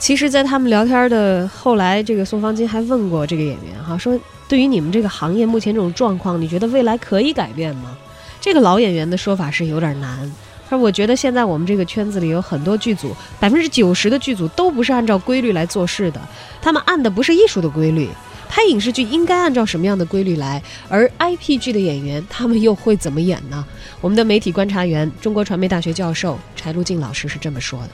其实，在他们聊天的后来，这个宋方金还问过这个演员哈，说对于你们这个行业目前这种状况，你觉得未来可以改变吗？这个老演员的说法是有点难。他说：“我觉得现在我们这个圈子里有很多剧组，百分之九十的剧组都不是按照规律来做事的，他们按的不是艺术的规律。拍影视剧应该按照什么样的规律来？而 IP 剧的演员，他们又会怎么演呢？”我们的媒体观察员、中国传媒大学教授柴路静老师是这么说的。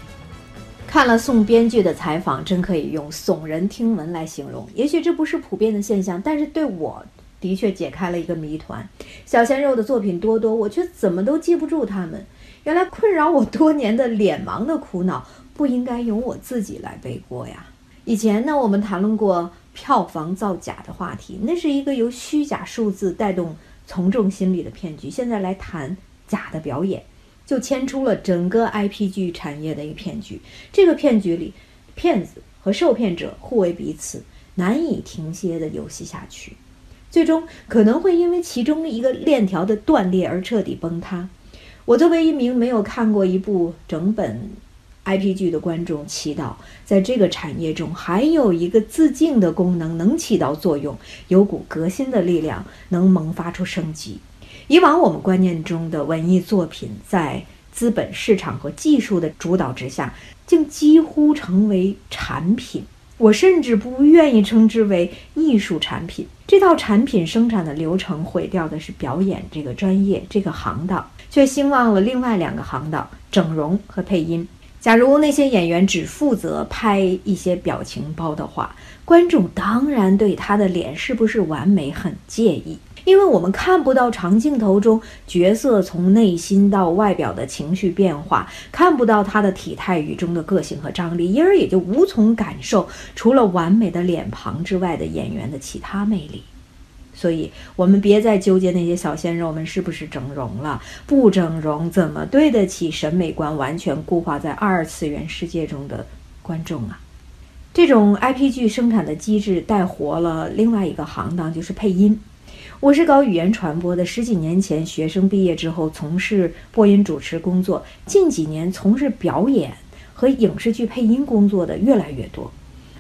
看了宋编剧的采访，真可以用耸人听闻来形容。也许这不是普遍的现象，但是对我的确解开了一个谜团。小鲜肉的作品多多，我却怎么都记不住他们。原来困扰我多年的脸盲的苦恼，不应该由我自己来背锅呀。以前呢，我们谈论过票房造假的话题，那是一个由虚假数字带动从众心理的骗局。现在来谈假的表演。就牵出了整个 IP 剧产业的一个骗局。这个骗局里，骗子和受骗者互为彼此，难以停歇的游戏下去，最终可能会因为其中一个链条的断裂而彻底崩塌。我作为一名没有看过一部整本 IP 剧的观众，祈祷在这个产业中还有一个自净的功能能起到作用，有股革新的力量能萌发出生机。以往我们观念中的文艺作品，在资本市场和技术的主导之下，竟几乎成为产品。我甚至不愿意称之为艺术产品。这套产品生产的流程毁掉的是表演这个专业这个行当，却兴旺了另外两个行当：整容和配音。假如那些演员只负责拍一些表情包的话，观众当然对他的脸是不是完美很介意。因为我们看不到长镜头中角色从内心到外表的情绪变化，看不到他的体态语中的个性和张力，因而也就无从感受除了完美的脸庞之外的演员的其他魅力。所以，我们别再纠结那些小鲜肉们是不是整容了，不整容怎么对得起审美观完全固化在二次元世界中的观众啊？这种 IP 剧生产的机制带活了另外一个行当，就是配音。我是搞语言传播的，十几年前学生毕业之后从事播音主持工作，近几年从事表演和影视剧配音工作的越来越多。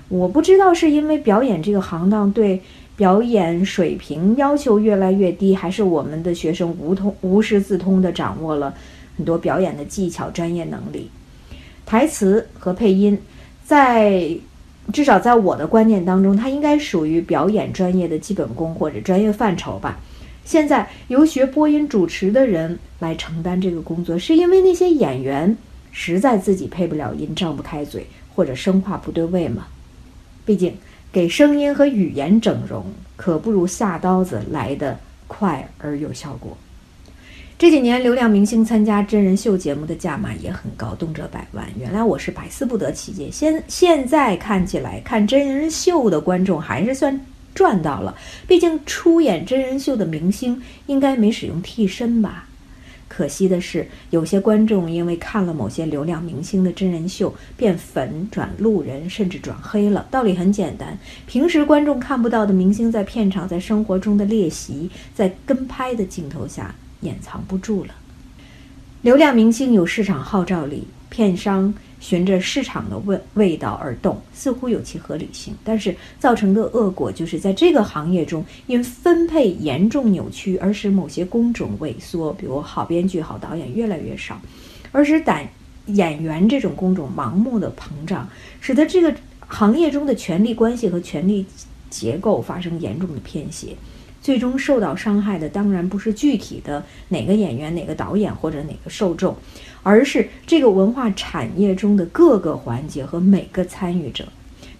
我不知道是因为表演这个行当对表演水平要求越来越低，还是我们的学生无通无师自通地掌握了很多表演的技巧、专业能力，台词和配音在。至少在我的观念当中，它应该属于表演专业的基本功或者专业范畴吧。现在由学播音主持的人来承担这个工作，是因为那些演员实在自己配不了音、张不开嘴，或者声画不对位吗？毕竟给声音和语言整容，可不如下刀子来得快而有效果。这几年，流量明星参加真人秀节目的价码也很高，动辄百万。原来我是百思不得其解。现现在看起来，看真人秀的观众还是算赚到了。毕竟出演真人秀的明星应该没使用替身吧？可惜的是，有些观众因为看了某些流量明星的真人秀，变粉转路人，甚至转黑了。道理很简单：平时观众看不到的明星在片场、在生活中的练习，在跟拍的镜头下。掩藏不住了。流量明星有市场号召力，片商循着市场的味味道而动，似乎有其合理性。但是造成的恶果就是在这个行业中，因分配严重扭曲而使某些工种萎缩，比如好编剧、好导演越来越少，而使胆演员这种工种盲目的膨胀，使得这个行业中的权力关系和权力结构发生严重的偏斜。最终受到伤害的当然不是具体的哪个演员、哪个导演或者哪个受众，而是这个文化产业中的各个环节和每个参与者。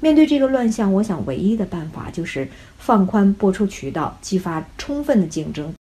面对这个乱象，我想唯一的办法就是放宽播出渠道，激发充分的竞争，